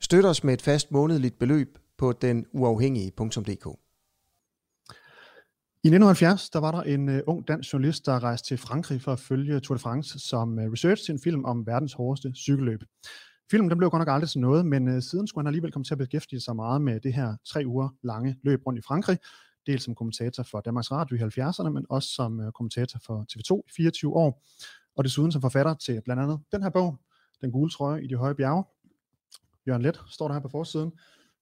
Støt os med et fast månedligt beløb på den uafhængige.dk. I 1970 der var der en uh, ung dansk journalist, der rejste til Frankrig for at følge Tour de France som uh, research til en film om verdens hårdeste cykelløb. Filmen den blev godt nok aldrig til noget, men uh, siden skulle han alligevel komme til at beskæftige sig meget med det her tre uger lange løb rundt i Frankrig, dels som kommentator for Danmarks Radio i 70'erne, men også som uh, kommentator for TV2 i 24 år, og desuden som forfatter til blandt andet den her bog, Den gule trøje i de høje bjerge. Jørgen Let står der her på forsiden,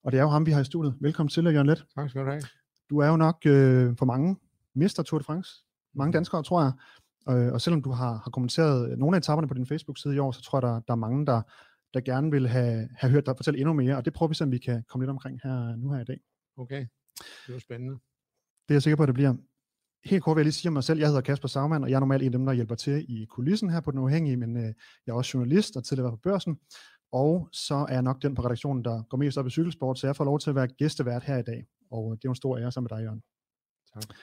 og det er jo ham, vi har i studiet. Velkommen til, Jørgen Let. Tak skal du have. Du er jo nok øh, for mange mister Tour de France. Mange danskere, tror jeg. Øh, og selvom du har, har kommenteret nogle af etaperne på din Facebook-side i år, så tror jeg, der, der er mange, der, der gerne vil have, have hørt dig fortælle endnu mere, og det prøver vi om vi kan komme lidt omkring her nu her i dag. Okay, det er spændende. Det er jeg sikker på, at det bliver. Helt kort vil jeg lige sige om mig selv. Jeg hedder Kasper Sagmann, og jeg er normalt en af dem, der hjælper til i kulissen her på Den Uafhængige, men øh, jeg er også journalist og tidligere var på børsen. Og så er jeg nok den på redaktionen, der går mest op i cykelsport, så jeg får lov til at være gæstevært her i dag. Og det er jo en stor ære sammen med dig, Jørgen. Tak.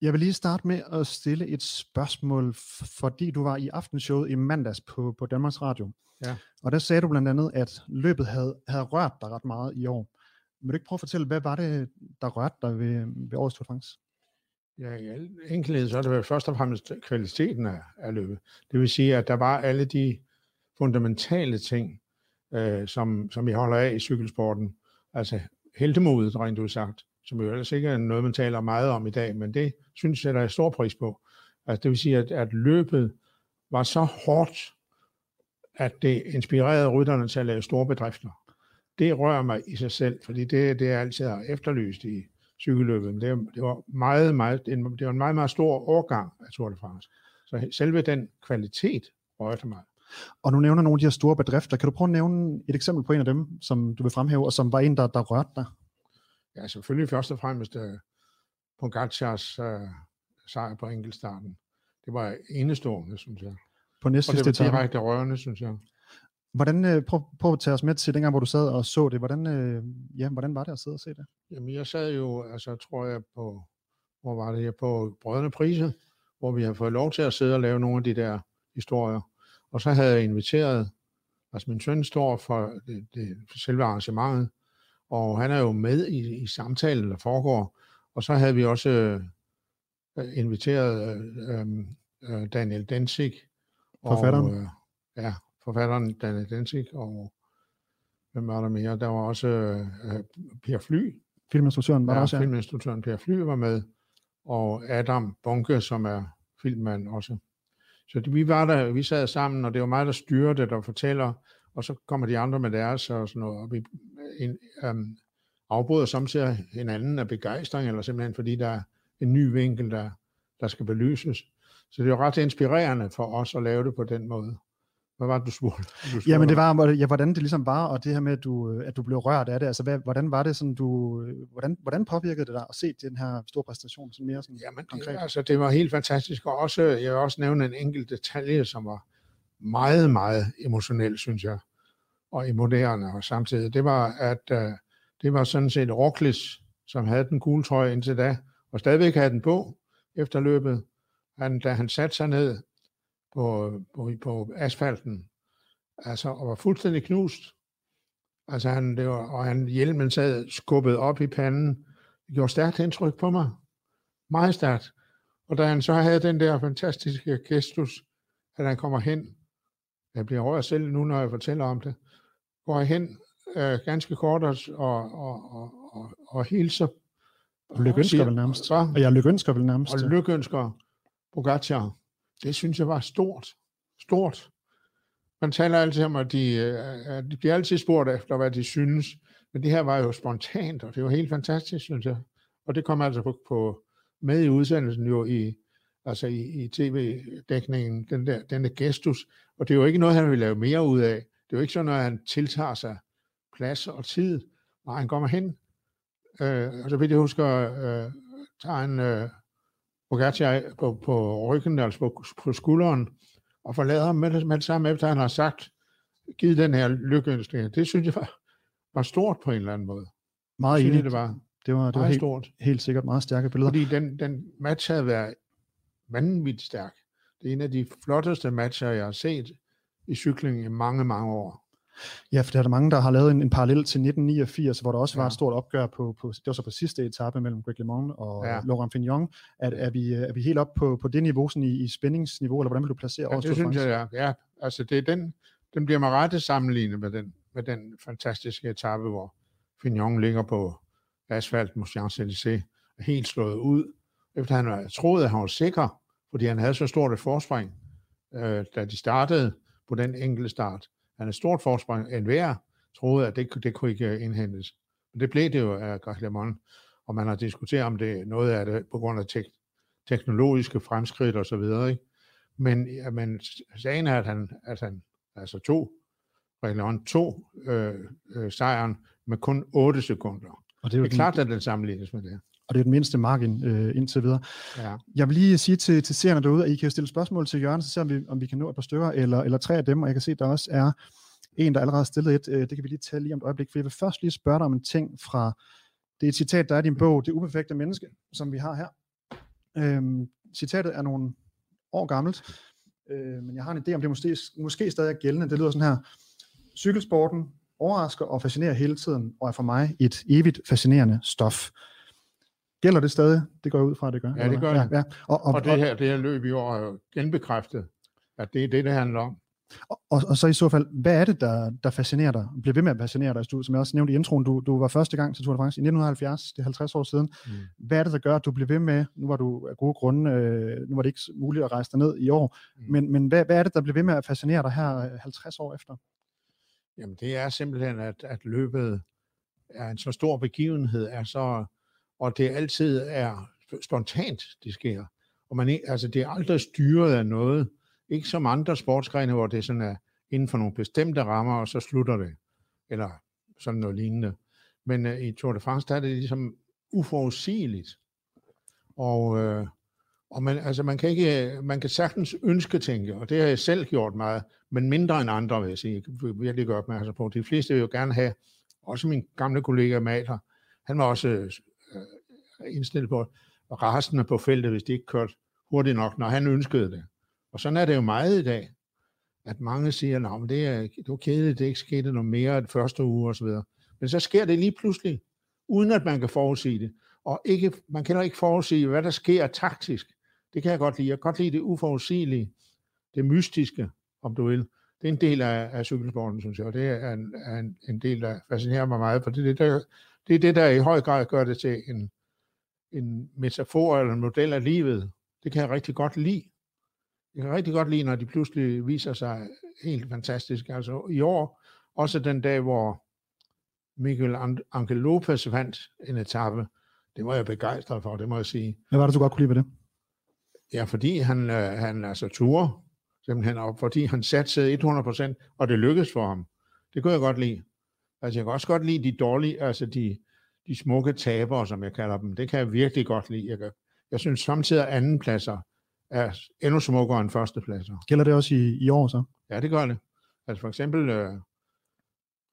Jeg vil lige starte med at stille et spørgsmål, fordi du var i aftenshowet i mandags på, på Danmarks Radio. Ja. Og der sagde du blandt andet, at løbet havde, havde rørt dig ret meget i år. Vil du ikke prøve at fortælle, hvad var det, der rørte dig ved, ved årets Tour de France? Ja, i enkelhed, så er det først og fremmest kvaliteten af, af løbet. Det vil sige, at der var alle de fundamentale ting, øh, som, som vi holder af i cykelsporten. Altså heldemodet, rent udsagt, som jo ellers ikke er noget, man taler meget om i dag, men det synes jeg, der er stor pris på. Altså, det vil sige, at, at løbet var så hårdt, at det inspirerede rytterne til at lave store bedrifter. Det rører mig i sig selv, fordi det, det er altid har efterlyst i cykelløbet. Men det, det var meget, meget, det var en meget, meget stor årgang af Tour de France. Så selve den kvalitet rørte mig. Og nu nævner nogle af de her store bedrifter. Kan du prøve at nævne et eksempel på en af dem, som du vil fremhæve, og som var en, der, der rørte dig? Ja, selvfølgelig først og fremmest uh, Pogacars uh, sejr på enkeltstarten. Det var enestående, synes jeg. På næste og det var etape. direkte rørende, synes jeg. Hvordan, øh, prøv, prøv at tage os med til dengang, hvor du sad og så det. Hvordan, øh, ja, hvordan var det at sidde og se det? Jamen, jeg sad jo, altså tror jeg på, hvor var det her, på Brødrene Prise, hvor vi har fået lov til at sidde og lave nogle af de der historier. Og så havde jeg inviteret, altså min søn står for, det, det, for selve arrangementet, og han er jo med i, i samtalen, der foregår. Og så havde vi også øh, inviteret øh, øh, Daniel Densig. Forfatteren? Og, øh, ja, forfatteren Daniel Densig, og hvem var der mere? Der var også øh, Per Fly. Filminstruktøren var ja, der også, ja. filminstruktøren Per Fly var med, og Adam Bunke, som er filmmand også. Så det, vi var der, vi sad sammen, og det var mig, der styrede det, der fortæller, og så kommer de andre med deres og sådan noget, og vi en, um, øhm, afbryder samtidig hinanden af begejstring, eller simpelthen fordi der er en ny vinkel, der, der skal belyses. Så det er jo ret inspirerende for os at lave det på den måde. Hvad var det, du spurgte? Du spurgte Ja, men det var, ja, hvordan det ligesom var, og det her med, at du, at du blev rørt af det. Altså, hvad, hvordan var det sådan, du, hvordan, hvordan påvirkede det dig at se den her store præstation sådan mere sådan Jamen, det, konkret? altså, det var helt fantastisk, og også, jeg vil også nævne en enkelt detalje, som var meget, meget emotionel, synes jeg, og imponerende, og samtidig, det var, at uh, det var sådan set Roglic, som havde den gule trøje indtil da, og stadigvæk havde den på efter løbet. Han, da han satte sig ned på, på, på asfalten, altså, og var fuldstændig knust. Altså, han, det var, og han, hjelmen sad skubbet op i panden. Det gjorde stærkt indtryk på mig. Meget stærkt. Og da han så havde den der fantastiske gestus, at han kommer hen, jeg bliver rørt selv nu, når jeg fortæller om det, går jeg hen øh, ganske kort og, og, og, og, og, hilser. Og lykønsker vel nærmest. Hvad? Og jeg lykønsker vel nærmest. Og lykønsker Pogacar. Det synes jeg var stort. Stort. Man taler altid om, at de, øh, at de bliver altid spurgt efter, hvad de synes. Men det her var jo spontant, og det var helt fantastisk, synes jeg. Og det kom altså på, på med i udsendelsen jo i, altså i, i tv-dækningen, den der, denne gestus. Og det er jo ikke noget, han vil lave mere ud af. Det er jo ikke sådan, at han tiltager sig plads og tid, Nej, han kommer hen, øh, og så vidt jeg husker, øh, tager en øh, Pogacar på, på ryggen, altså på, på skulderen, og forlader ham med, med det samme, efter han har sagt, givet den her lykkeønsning. Det synes jeg var, var stort på en eller anden måde. Meget enig. det var Det var, det var helt, stort. helt sikkert meget stærke billeder. Fordi den, den match havde været vanvittigt stærk. Det er en af de flotteste matcher, jeg har set i cykling i mange, mange år. Ja, for der er der mange, der har lavet en, en parallel til 1989, hvor der også ja. var et stort opgør på, på, det var så på sidste etape mellem Greg LeMond og ja. Laurent Fignon. Er, er, vi, er vi helt op på, på det niveau, sådan i, i spændingsniveau, eller hvordan vil du placere Ja, årets det synes jeg, ja. ja. Altså, det er den, den bliver med rette sammenlignet med den, med den fantastiske etape, hvor Fignon ligger på asfalt mod Champs-Élysées, helt slået ud, efter han troet, at han var sikker, fordi han havde så stort et forspring, øh, da de startede på den enkelte start. Han et stort forspring, en hver troede, at det, kunne- det kunne ikke øh, indhentes. Men det blev det jo af Greg LeMond, og man har diskuteret, om det er noget af det på grund af tek- teknologiske fremskridt og så videre, ikke? Men, men sagen er, at han, at han altså to, Reglon to øh, øh, sejren med kun 8 sekunder. Og det er jo Det er den, klart, at den sammenlignes med det. Og det er den mindste margin øh, indtil videre. Ja. Jeg vil lige sige til, til seerne derude, at I kan jo stille spørgsmål til Jørgen, så ser vi, om vi kan nå et par stykker, eller, eller tre af dem, og jeg kan se, at der også er en, der allerede har stillet et. Øh, det kan vi lige tage lige om et øjeblik, for jeg vil først lige spørge dig om en ting fra, det er et citat, der er i din bog, Det uperfekte menneske, som vi har her. Øhm, citatet er nogle år gammelt, øh, men jeg har en idé om, det måske, måske stadig er gældende. Det lyder sådan her. Cykelsporten overrasker og fascinerer hele tiden, og er for mig et evigt fascinerende stof. Gælder det stadig? Det går jeg ud fra, at det gør. Ja, det gør ja, det. ja. Og, og, Og det her, det her løb i år har genbekræftet, at det er det, det handler om. Og, og, og så i så fald, hvad er det, der, der fascinerer dig? Bliver ved med at fascinere dig? Du, som jeg også nævnte i introen, du, du var første gang til Tour de France i 1970, det er 50 år siden. Mm. Hvad er det, der gør, at du bliver ved med, nu var du af gode grunde, øh, nu var det ikke muligt at rejse ned i år, Mm. men, men hvad, hvad er det, der bliver ved med at fascinere dig her øh, 50 år efter? Jamen, det er simpelthen, at, at løbet er en så stor begivenhed, er så, og det altid er spontant, det sker. Og man, altså, det er aldrig styret af noget. Ikke som andre sportsgrene, hvor det sådan er inden for nogle bestemte rammer, og så slutter det. Eller sådan noget lignende. Men uh, i Tour de France, der er det ligesom uforudsigeligt. Og, øh, og man, altså man, kan ikke, man kan sagtens ønsketænke, og det har jeg selv gjort meget, men mindre end andre, vil jeg sige. Jeg vil virkelig gøre opmærksom på. De fleste vil jo gerne have, også min gamle kollega Maler, han var også øh, indstillet på rasende på feltet, hvis de ikke kørte hurtigt nok, når han ønskede det. Og sådan er det jo meget i dag, at mange siger, at det er, det var kedeligt, det ikke skete noget mere den første uge osv. Men så sker det lige pludselig, uden at man kan forudsige det. Og ikke, man kan ikke forudsige, hvad der sker taktisk. Det kan jeg godt lide. Jeg kan godt lide det uforudsigelige, det mystiske, om du vil. Det er en del af, af cykelsporten, synes jeg, og det er en, er en, en del, der fascinerer mig meget, for det det, der, det er det, der i høj grad gør det til en, en metafor eller en model af livet. Det kan jeg rigtig godt lide. Jeg kan rigtig godt lide, når de pludselig viser sig helt fantastisk. Altså i år, også den dag, hvor Miguel An- Angel Lopez vandt en etape, det var jeg begejstret for, det må jeg sige. Hvad var det, du godt kunne lide ved det? Ja, fordi han, øh, han altså turde, simpelthen, og fordi han satte 100%, og det lykkedes for ham. Det kunne jeg godt lide. Altså, jeg kan også godt lide de dårlige, altså de, de smukke tabere, som jeg kalder dem. Det kan jeg virkelig godt lide. Jeg, kan, jeg synes samtidig, at andenpladser er endnu smukkere end førstepladser. Gælder det også i, i år så? Ja, det gør det. Altså for eksempel, øh,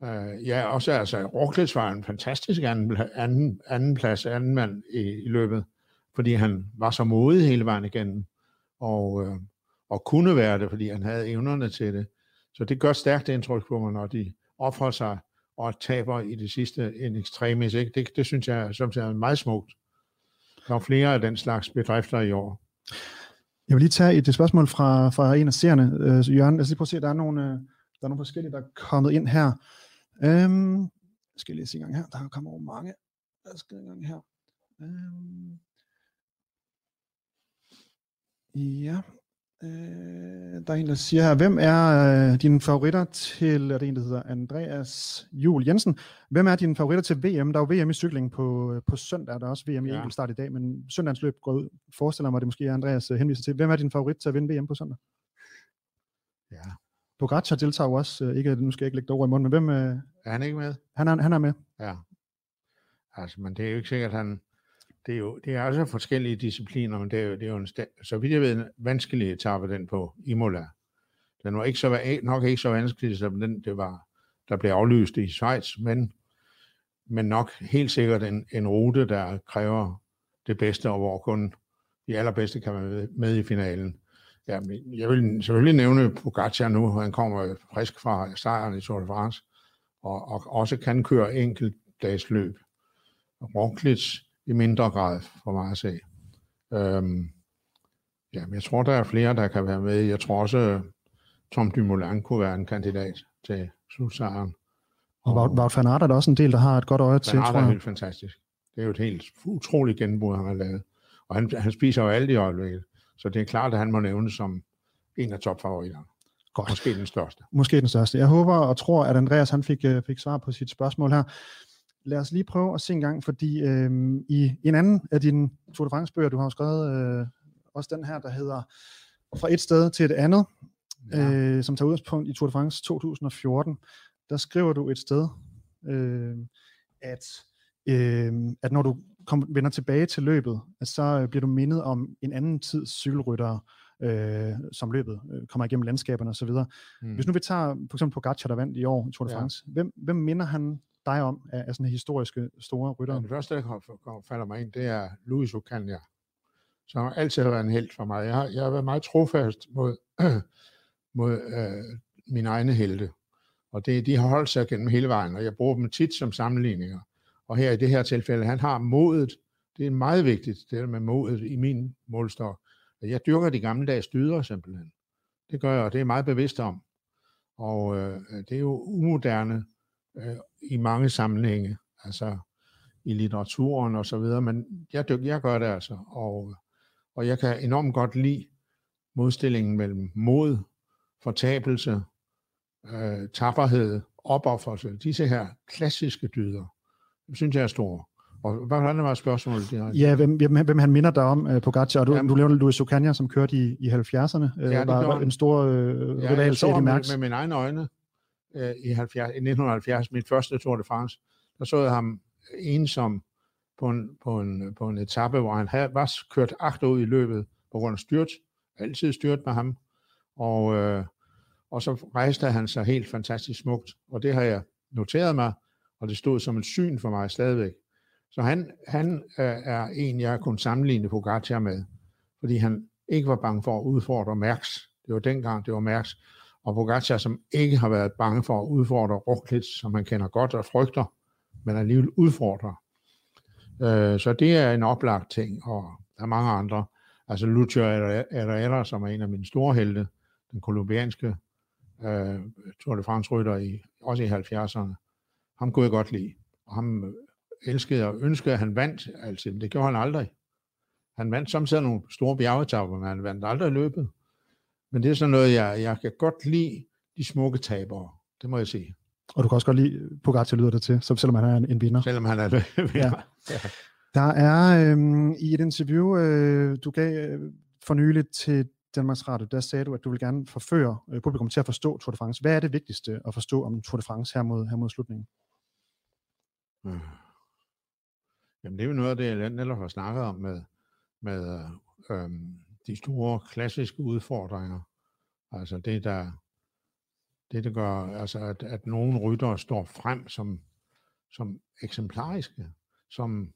øh, ja, også altså, Roglic var en fantastisk anden, anden, anden plads, anden mand i, i løbet, fordi han var så modig hele vejen igennem, og, øh, og kunne være det, fordi han havde evnerne til det. Så det gør stærkt indtryk på mig, når de offrer sig og taber i det sidste en ekstremis. Ikke? Det, det synes jeg som er meget smukt. Der er flere af den slags bedrifter i år. Jeg vil lige tage et spørgsmål fra, fra en af seerne. Øh, Jørgen, lad os lige prøve at se, der er nogle, øh, der er nogle forskellige, der er kommet ind her. Øhm, jeg skal lige se en gang her. Der er kommet over mange. Der skal en gang her. Øhm, ja. Øh, der er en, der siger her, hvem er øh, dine favoritter til, er det en, der hedder Andreas Jul Jensen, hvem er dine favoritter til VM? Der er jo VM i cykling på, på søndag, der er også VM i Ja. enkeltstart i dag, men søndagens løb går ud, forestiller mig, det måske er Andreas øh, henviser til. Hvem er din favorit til at vinde VM på søndag? Ja. Pogacar deltager jo også, øh, ikke, nu skal jeg ikke lægge det over i munden, men hvem, øh, Er han ikke med? han, er, han er med. Ja. Altså, men det er jo ikke sikkert, at han... Det er jo det er også forskellige discipliner, men det er jo, det er jo en, så vidt jeg ved, en vanskelig etape, den på Imola. Den var ikke så, nok ikke så vanskelig, som den, det var, der blev aflyst i Schweiz, men, men nok helt sikkert en, en rute, der kræver det bedste, og hvor kun de allerbedste kan være med, med i finalen. Ja, jeg vil selvfølgelig nævne Pogacar nu, han kommer frisk fra sejren i Tour de France, og, og også kan køre enkelt dags løb. Roglic i mindre grad, for mig at se. Øhm, ja, men jeg tror, der er flere, der kan være med. Jeg tror også, Tom Dumoulin kunne være en kandidat til slutsejren. Og, og Wout van Aert er der også en del, der har et godt øje til, tror jeg. er helt fantastisk. Det er jo et helt utroligt gennembrud, han har lavet. Og han, han spiser jo alt i øjeblikket. Så det er klart, at han må nævnes som en af topfavoritterne. Godt. Måske den største. Måske den største. Jeg håber og tror, at Andreas han fik, øh, fik svar på sit spørgsmål her. Lad os lige prøve at se en gang, fordi øh, i en anden af dine Tour de France-bøger, du har skrevet øh, også den her, der hedder Fra et sted til et andet, ja. øh, som tager udgangspunkt i Tour de France 2014, der skriver du et sted, øh, at, øh, at når du kom, vender tilbage til løbet, at så øh, bliver du mindet om en anden tids cykelryttere, øh, som løbet øh, kommer igennem landskaberne osv. Mm. Hvis nu vi tager for eksempel Pogacar, der vandt i år i Tour de France, ja. hvem, hvem minder han dig om af, af sådan historiske store ryttere? Ja, det første, der falder mig ind, det er Luis Ocaña, som altid har været en held for mig. Jeg har, jeg har været meget trofast mod, mod øh, mine egne helte, og det, de har holdt sig gennem hele vejen, og jeg bruger dem tit som sammenligninger. Og her i det her tilfælde, han har modet. Det er meget vigtigt, det der med modet i min målstok. Jeg dyrker de gamle dages dyder simpelthen. Det gør jeg, og det er jeg meget bevidst om. Og øh, det er jo umoderne øh, i mange sammenhænge, altså i litteraturen og så videre, men jeg, jeg gør det altså, og, og jeg kan enormt godt lide modstillingen mellem mod, fortabelse, øh, tapperhed, opoffrelse, disse her klassiske dyder. Det synes jeg er store. Og hvordan var spørgsmålet? De ja, hvem, hvem, hvem han minder dig om uh, Pogacar, og du, Jamen, du nævnte Luis Ocaña, som kørte i, i 70'erne, uh, ja, var, var en stor uh, ja, rival til Eddie Merckx. med mine egne øjne øh, i, 70, i 1970, mit første Tour de France, der så jeg ham ensom på en, på en, på en etape, hvor han havde, var kørt ud i løbet på grund af styrt, altid styrt med ham, og, øh, og så rejste han sig helt fantastisk smukt, og det har jeg noteret mig, og det stod som et syn for mig stadigvæk. Så han, han øh, er en, jeg kunne sammenligne Pogacar med, fordi han ikke var bange for at udfordre Mærks. Det var dengang, det var Mærks. Og Pogacar, som ikke har været bange for at udfordre Roglic, som han kender godt og frygter, men alligevel udfordrer. Øh, så det er en oplagt ting, og der er mange andre. Altså Lucio Herrera, som er en af mine store helte, den kolumbianske øh, Tour de France-rytter, i, også i 70'erne, ham kunne jeg godt lide. Og ham øh, elskede og ønskede, at han vandt altid, men det gjorde han aldrig. Han vandt samtidig nogle store bjergetapper, men han vandt aldrig løbet. Men det er sådan noget, jeg, jeg kan godt lide de smukke tabere. Det må jeg sige. Og du kan også godt lide Pogacar lyder det til, selvom han er en, en vinder. Selvom han er det. ja. ja. Der er øhm, i et interview, øh, du gav øh, for nyligt til Danmarks Radio, der sagde du, at du vil gerne forføre øh, publikum til at forstå Tour de France. Hvad er det vigtigste at forstå om Tour de France her mod, her mod slutningen? Hmm. Jamen det er jo noget af det, jeg netop har snakket om med, med øh, de store klassiske udfordringer. Altså det, der, det, der gør, altså at, at nogle ryttere står frem som, som eksemplariske, som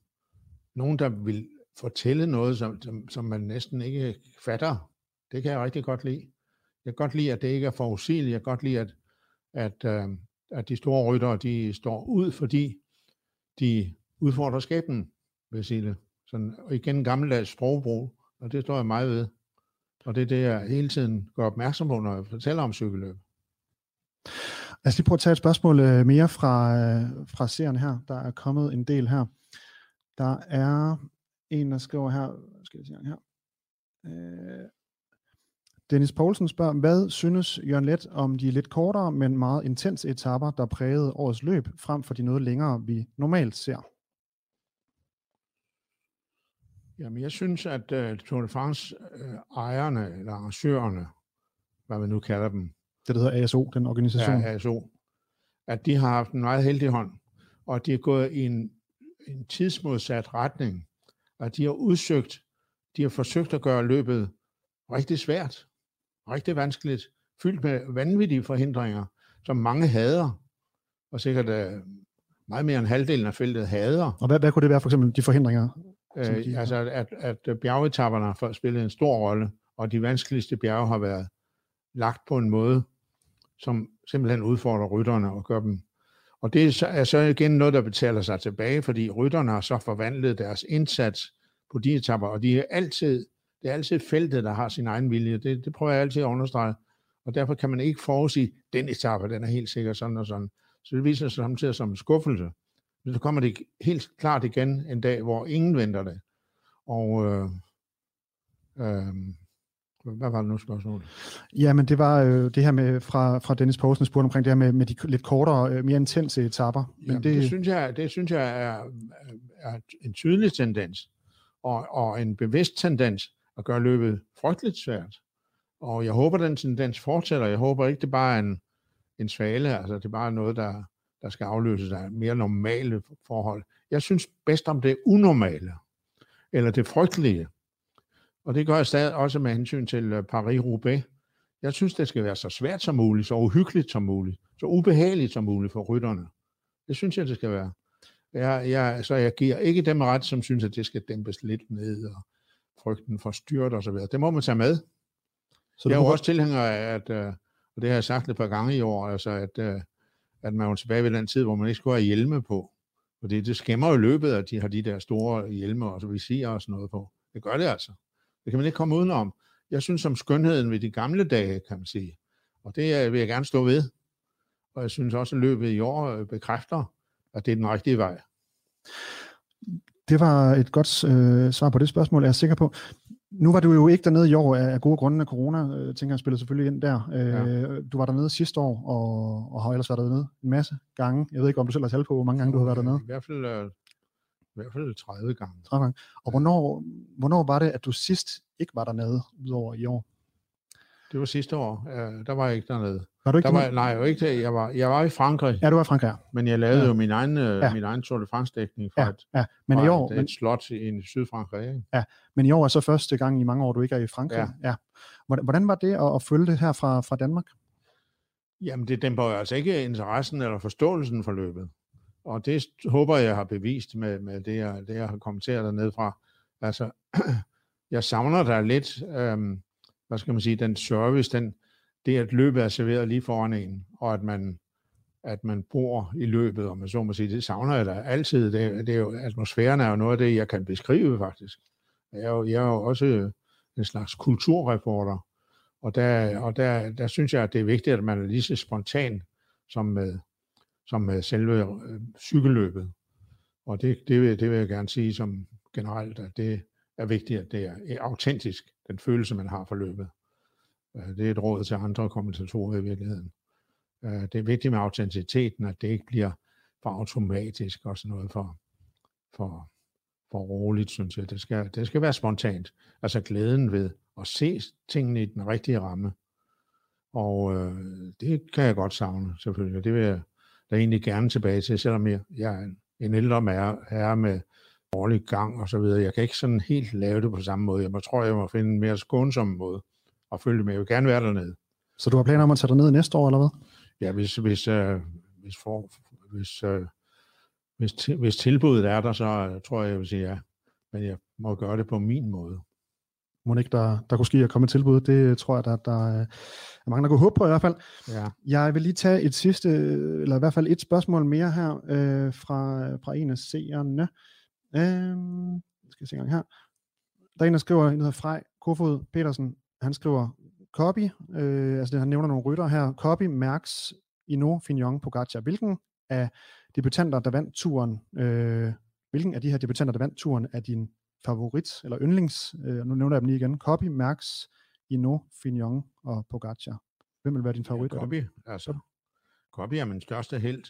nogen, der vil fortælle noget, som, som, som man næsten ikke fatter. Det kan jeg rigtig godt lide. Jeg kan godt lide, at det ikke er forudsigeligt. Jeg kan godt lide, at, at, øh, at de store ryttere, de står ud, fordi de udfordrer skæbnen, vil jeg sige det. Sådan, og igen gammeldags sprogbrug, og det står jeg meget ved. Og det er det, jeg hele tiden gør opmærksom på, når jeg fortæller om cykelløb. Lad os lige prøve at tage et spørgsmål øh, mere fra, øh, fra seerne her. Der er kommet en del her. Der er en, der skriver her, skal jeg se her. Øh, Dennis Poulsen spørger, hvad synes Jørgen Let om de lidt kortere, men meget intense etapper, der prægede årets løb, frem for de noget længere, vi normalt ser? Jamen, jeg synes, at uh, Tour de France uh, ejerne, eller arrangørerne, hvad man nu kalder dem. Det, der hedder ASO, den organisation. Ja, ASO. At de har haft en meget heldig hånd, og de er gået i en, en tidsmodsat retning, at de har udsøgt, de har forsøgt at gøre løbet rigtig svært, rigtig vanskeligt, fyldt med vanvittige forhindringer, som mange hader, og sikkert uh, meget mere end halvdelen af feltet hader. Og hvad, hvad kunne det være for eksempel de forhindringer? Øh, altså at, at bjergetapperne har spillet en stor rolle, og de vanskeligste bjerge har været lagt på en måde, som simpelthen udfordrer rytterne og gør dem. Og det er så igen noget, der betaler sig tilbage, fordi rytterne har så forvandlet deres indsats på de etapper, og de er altid, det er altid feltet, der har sin egen vilje. Det, det prøver jeg altid at understrege. Og derfor kan man ikke forudsige, den etape, den er helt sikkert sådan og sådan. Så det viser sig samtidig som en skuffelse. Så kommer det helt klart igen en dag, hvor ingen venter det. Og øh, øh, hvad var det nu spørgsmålet? Ja, men det var øh, det her med fra, fra Dennis Poulsen spurgte omkring det her med, med de lidt kortere, øh, mere intense etapper. Men Jamen, det, det, synes jeg, det synes jeg er, er en tydelig tendens, og, og en bevidst tendens at gøre løbet frygteligt svært. Og jeg håber, den tendens fortsætter. Jeg håber ikke, det bare er en, en svale, altså det er bare noget, der, der skal afløses af mere normale forhold. Jeg synes bedst om det unormale, eller det frygtelige. Og det gør jeg stadig også med hensyn til øh, Paris-Roubaix. Jeg synes, det skal være så svært som muligt, så uhyggeligt som muligt, så ubehageligt som muligt for rytterne. Det synes jeg, det skal være. Jeg, jeg, så jeg giver ikke dem ret, som synes, at det skal dæmpes lidt ned, og frygten for styrt og så videre. Det må man tage med. Så jeg er jo også tilhænger af, at, øh, og det har jeg sagt et par gange i år, altså at, øh, at man var tilbage ved den tid, hvor man ikke skulle have hjelme på. Og det det skæmmer jo løbet, at de har de der store hjelme og så visirer og sådan noget på. Det gør det altså. Det kan man ikke komme udenom. Jeg synes som skønheden ved de gamle dage, kan man sige. Og det øh, vil jeg gerne stå ved. Og jeg synes også, at løbet i år øh, bekræfter, at det er den rigtige vej. Det var et godt øh, svar på det spørgsmål, jeg er sikker på. Nu var du jo ikke dernede i år af gode grunde af corona, øh, tænker jeg spillede selvfølgelig ind der. Øh, ja. Du var dernede sidste år, og, og har ellers været dernede en masse gange. Jeg ved ikke, om du selv har talt på, hvor mange gange du har været dernede. I hvert fald, øh, i hvert fald 30 gange. 30 gange. Og hvornår, hvornår var det, at du sidst ikke var dernede, udover i år? Det var sidste år. Uh, der var jeg ikke dernede. Var du ikke der var, nej, jeg var ikke Jeg var, jeg var i Frankrig. Ja, du var i Frankrig, ja. Men jeg lavede ja. jo min egen, øh, ja. min egen Tour de France-dækning fra, ja, ja. Men fra i år, et, et slot i Sydfrankrig. Ikke? Ja, men i år er så første gang i mange år, du ikke er i Frankrig. Ja. ja. Hvordan, hvordan var det at, at følge det her fra, fra Danmark? Jamen, det dæmper jo altså ikke interessen eller forståelsen for løbet. Og det håber jeg har bevist med, med det, jeg, det, jeg har kommenteret dernede fra. Altså, jeg savner der lidt, øhm, hvad skal man sige, den service, den, det at løbet er serveret lige foran en, og at man, at man bor i løbet, og man så må sige, det savner jeg da altid. Det, det er jo, atmosfæren er jo noget af det, jeg kan beskrive faktisk. Jeg er jo, jeg er jo også øh, en slags kulturreporter, og der, og der, der synes jeg, at det er vigtigt, at man er lige så spontan som med, som med selve øh, cykelløbet. Og det, det, vil, det vil jeg gerne sige som generelt, at det er vigtigt, at det er øh, autentisk, den følelse, man har for løbet. Øh, det er et råd til andre kommentatorer i virkeligheden. Øh, det er vigtigt med autenticiteten, at det ikke bliver for automatisk og sådan noget for, for, for roligt, synes jeg. Det skal, det skal være spontant. Altså glæden ved at se tingene i den rigtige ramme. Og øh, det kan jeg godt savne, selvfølgelig. Det vil jeg da egentlig gerne tilbage til, selvom jeg, jeg er en ældre herre med årlig gang og så videre. Jeg kan ikke sådan helt lave det på samme måde. Jeg må, tror, jeg må finde en mere skånsom måde at følge med. Jeg vil gerne være dernede. Så du har planer om at tage dig ned næste år, eller hvad? Ja, hvis, hvis, øh, hvis, for, hvis, øh, hvis, til, hvis tilbuddet er der, så øh, tror jeg, jeg vil sige ja. Men jeg må gøre det på min måde. Må ikke der, der kunne ske at komme et tilbud? Det tror jeg, der, der er mange, der kunne håbe på i hvert fald. Ja. Jeg vil lige tage et sidste, eller i hvert fald et spørgsmål mere her øh, fra, fra en af seerne. Øh, skal jeg se en gang her. Der er en, der skriver, en hedder Frej Kofod Petersen han skriver copy, øh, altså han nævner nogle rytter her, copy, Mærks, Ino, Fignon, Pogacar. Hvilken af debutanter, der vandt turen, øh, hvilken af de her debutanter, der vandt turen, er din favorit, eller yndlings, øh, nu nævner jeg dem lige igen, Copy, Mærks, Ino, Fignon og Pogacar. Hvem vil være din favorit? Ja, Copy, altså. Copy er min største held,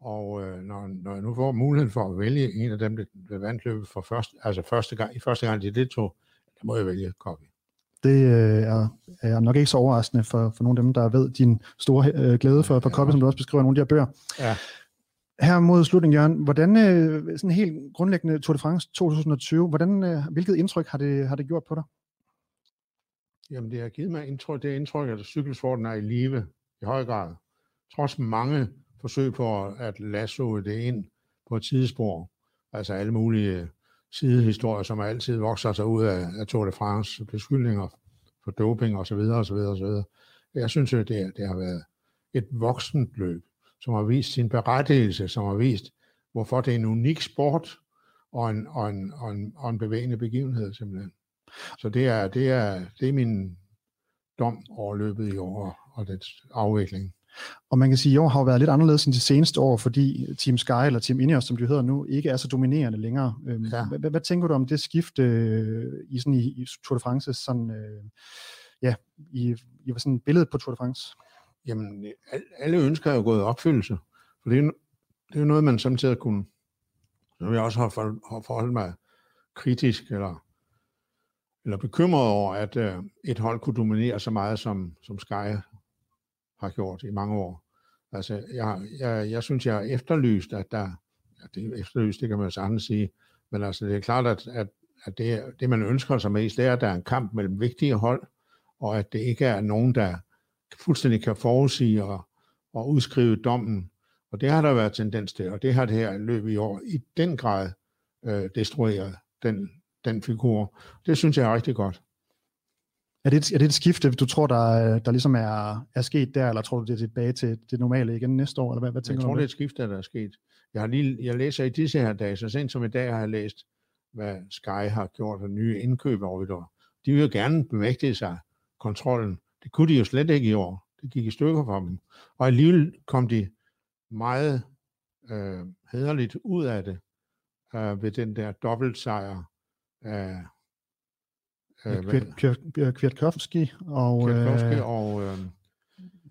og øh, når, når jeg nu får muligheden for at vælge en af dem, der vandt løbet for første, altså første gang, i første gang de deltog, der må jeg vælge Copy. Det øh, er, er nok ikke så overraskende for, for nogle af dem, der ved din store øh, glæde for, for Copy, som du også beskriver i nogle af de her bøger. Ja. Her mod slutningen, Jørgen, hvordan, øh, sådan helt grundlæggende Tour de France 2020, hvordan, øh, hvilket indtryk har det, har det gjort på dig? Jamen, det har givet mig indtryk, det indtryk, at cykelsporten er i live i høj grad. Trods mange forsøg på at lasso det ind på et tidsspor, altså alle mulige sidehistorier, som altid vokser sig ud af, af Tour de France, beskyldninger for doping osv. osv., osv. Jeg synes jo, det, det har været et voksent løb, som har vist sin berettigelse, som har vist, hvorfor det er en unik sport og en, og en, og en, og en bevægende begivenhed simpelthen. Så det er, det er, det er min dom over løbet i år og dets afvikling. Og man kan sige, at i år har jo været lidt anderledes end de seneste år, fordi Team Sky, eller Team Ineos, som de hedder nu, ikke er så dominerende længere. Øhm, ja. Hvad, hvad tænker du om det skift øh, i, sådan, i, i Tour de France, sådan, øh, ja, i, i sådan billedet på Tour de France? Jamen, alle ønsker er jo gået i opfyldelse. For det er, det er jo noget, man samtidig kunne, som jeg også har forholdt mig kritisk eller, eller bekymret over, at øh, et hold kunne dominere så meget, som, som Sky har gjort i mange år. Altså, jeg, jeg, jeg synes, jeg har efterlyst, at der, ja, det er efterlyst, det kan man sagtens sige, men altså, det er klart, at, at, at det, det, man ønsker sig mest, det er, at der er en kamp mellem vigtige hold, og at det ikke er nogen, der fuldstændig kan forudsige og, og udskrive dommen. Og det har der været tendens til, og det har det her løb i år i den grad øh, destrueret, den, den figur. Det synes jeg er rigtig godt. Er det, et, er det et skifte, du tror, der, der ligesom er, er sket der, eller tror du, det er tilbage til det normale igen næste år? Eller hvad, hvad tænker jeg tror, du det er et skifte, der er sket. Jeg, har lige, jeg læser i disse her dage, så sent som i dag har jeg læst, hvad Sky har gjort af nye indkøb over et år. De vil jo gerne bemægtige sig kontrollen. Det kunne de jo slet ikke i år. Det gik i stykker for dem. Og alligevel kom de meget øh, hederligt ud af det øh, ved den der dobbeltsejr af øh, Kwiatkowski og, Kwiatkowski øh, og øh,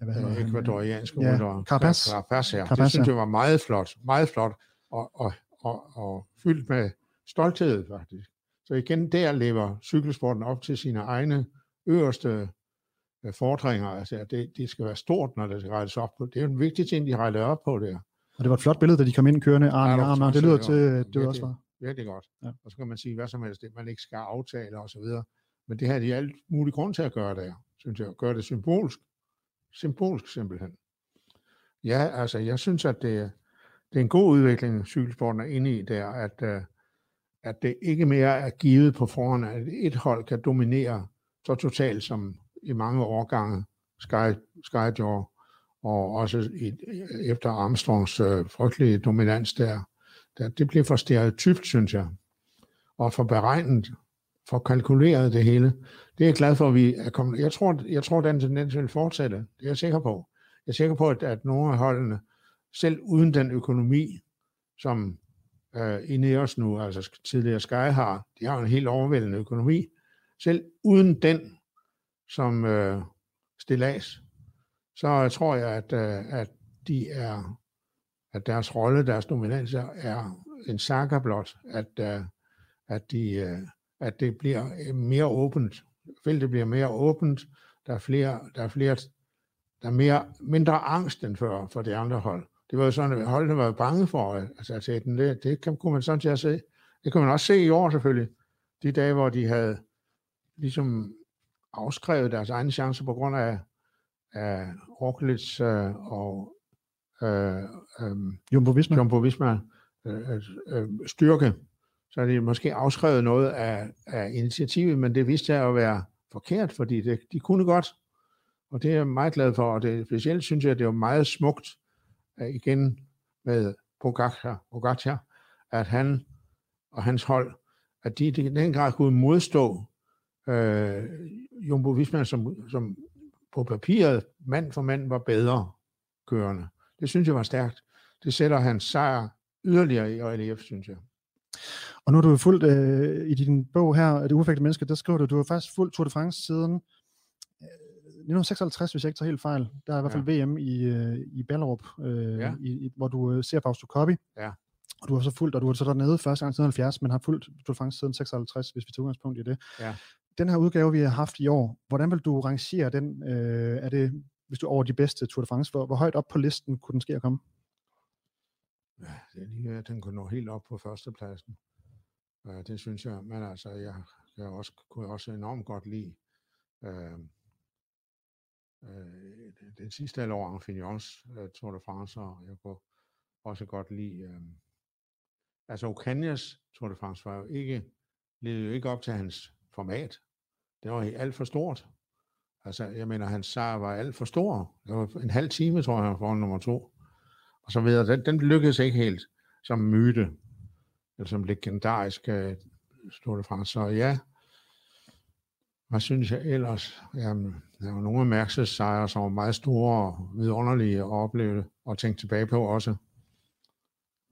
øh, ekvadorianske ja, rytter. Carapaz. Carapaz, ja. Carapaz, det synes jeg var meget flot. Meget flot og, og, og, og fyldt med stolthed faktisk. Så igen der lever cykelsporten op til sine egne øverste fordringer. Altså, det, det skal være stort, når det skal rettes op på. Det er jo en vigtig ting, de retter op på der. Og det var et flot billede, da de kom ind kørende arm i arm. Det lyder til, det var også var. Virkelig godt. Ja. Og så kan man sige hvad som helst, det man ikke skal aftale og så videre. Men det havde de alt mulig grund til at gøre der, synes jeg. Gøre det symbolsk. Symbolsk simpelthen. Ja, altså jeg synes, at det, det er en god udvikling, cykelsporten er inde i der, at, øh, at det ikke mere er givet på forhånd, at et hold kan dominere så totalt som i mange årgange Sky, Skyjaw, og også i, efter Armstrongs øh, frygtelige dominans der, der, det bliver for stereotypt, synes jeg, og for beregnet får kalkuleret det hele. Det er jeg glad for, at vi er kommet. Jeg tror, jeg tror den tendens vil fortsætte. Det er jeg sikker på. Jeg er sikker på, at, at nogle af holdene, selv uden den økonomi, som øh, Ineos nu, altså tidligere Sky har, de har en helt overvældende økonomi. Selv uden den som øh, stilas, så tror jeg, at, øh, at de er, at deres rolle, deres dominans er en sakker blot, at, øh, at de, øh, at det bliver øh, mere åbent. Feltet bliver mere åbent. Der er flere, der er flere, der er mere, mindre angst end før for de andre hold. Det var jo sådan, at holdene var bange for altså, at sætte den. Det, det kan, kunne man sådan til at se. Det kan man også se i år selvfølgelig. De dage, hvor de havde ligesom afskrevet deres egne chancer på grund af, af Roglic øh, og øh, øh, Jumbo Visma, Jumbo Visma øh, øh, styrke så er de måske afskrevet noget af, af initiativet, men det viste sig at være forkert, fordi det, de kunne godt, og det er jeg meget glad for, og det, specielt synes jeg, at det var meget smukt, uh, igen med Pogacar, Pogacar, at han og hans hold, at de i den grad kunne modstå øh, Jumbo Visma, som, som på papiret mand for mand var bedre kørende. Det synes jeg var stærkt. Det sætter hans sejr yderligere i relief, synes jeg. Og nu har du fulgt øh, i din bog her, Det ufægte menneske, der skriver du, du har faktisk fulgt Tour de France siden øh, 1956, hvis jeg ikke tager helt fejl. Der er i hvert fald ja. VM i, øh, i Ballerup, øh, ja. i, i, hvor du øh, ser Fausto Coppi. Ja. Og du har så fulgt, og du har så dernede første gang siden 70, men har fulgt Tour de France siden 56, hvis vi tager udgangspunkt i det. Ja. Den her udgave, vi har haft i år, hvordan vil du rangere den? Øh, er det, hvis du over de bedste Tour de France, hvor, hvor højt op på listen kunne den ske at komme? Ja, er lige, at den kunne nå helt op på førstepladsen. Øh, det synes jeg, men altså, jeg, jeg også, kunne også enormt godt lide øh, øh, den sidste år, Fignons øh, Tour de France, og jeg kunne også godt lide, øh, altså Ocañas Tour de France var jo ikke, levede jo ikke op til hans format. Det var alt for stort. Altså, jeg mener, hans sejr var alt for stor. Det var en halv time, tror jeg, for nummer to. Og så videre. Den, den lykkedes ikke helt som myte, eller som legendarisk uh, øh, Tour de France. Så ja, hvad synes jeg ellers? Jamen, der var nogle af Mærkses sejre, som var meget store og vidunderlige at opleve og tænke tilbage på også.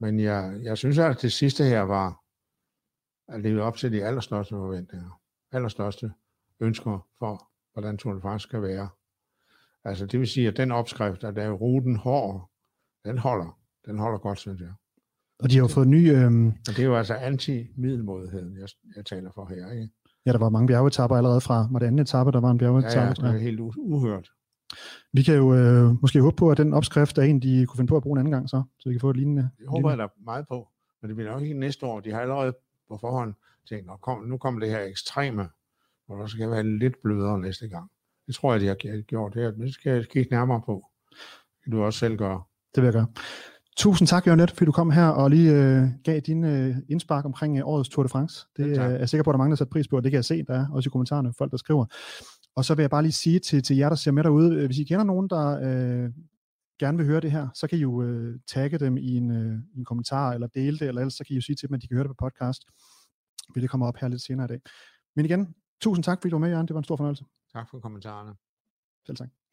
Men jeg, jeg synes, at det sidste her var at leve op til de allerstørste forventninger, allerstørste ønsker for, hvordan Tour de France skal være. Altså det vil sige, at den opskrift, at der er ruten hård, den holder. Den holder godt, synes jeg. Og de har jo fået nye... Øh... Og det er jo altså anti-middelmodigheden, jeg, jeg taler for her, ikke? Ja, der var mange bjergetapper allerede fra, var det anden etape, der var en bjergetappe? Ja, ja, det er helt uhørt. Vi kan jo øh, måske håbe på, at den opskrift er en, de kunne finde på at bruge en anden gang, så, så vi kan få et lignende. Det håber jeg da meget på, men det bliver nok ikke næste år. De har allerede på forhånd tænkt, kom, nu kommer det her ekstreme, og der skal være lidt blødere næste gang. Det tror jeg, de har gjort. Det, det skal jeg kigge nærmere på. Det kan du også selv gøre. Det vil jeg gøre. Tusind tak, Jørgen fordi du kom her og lige øh, gav din øh, indspark omkring øh, årets Tour de France. Det øh, er jeg sikker på, at der er mange, der sætter pris på, og det kan jeg se, der er også i kommentarerne, folk der skriver. Og så vil jeg bare lige sige til, til jer, der ser med derude, øh, hvis I kender nogen, der øh, gerne vil høre det her, så kan I jo øh, tagge dem i en, øh, en kommentar, eller dele det, eller ellers så kan I jo sige til dem, at de kan høre det på podcast. Vil det komme op her lidt senere i dag. Men igen, tusind tak, fordi du var med, Jørgen. Det var en stor fornøjelse. Tak for kommentarerne. Selv tak.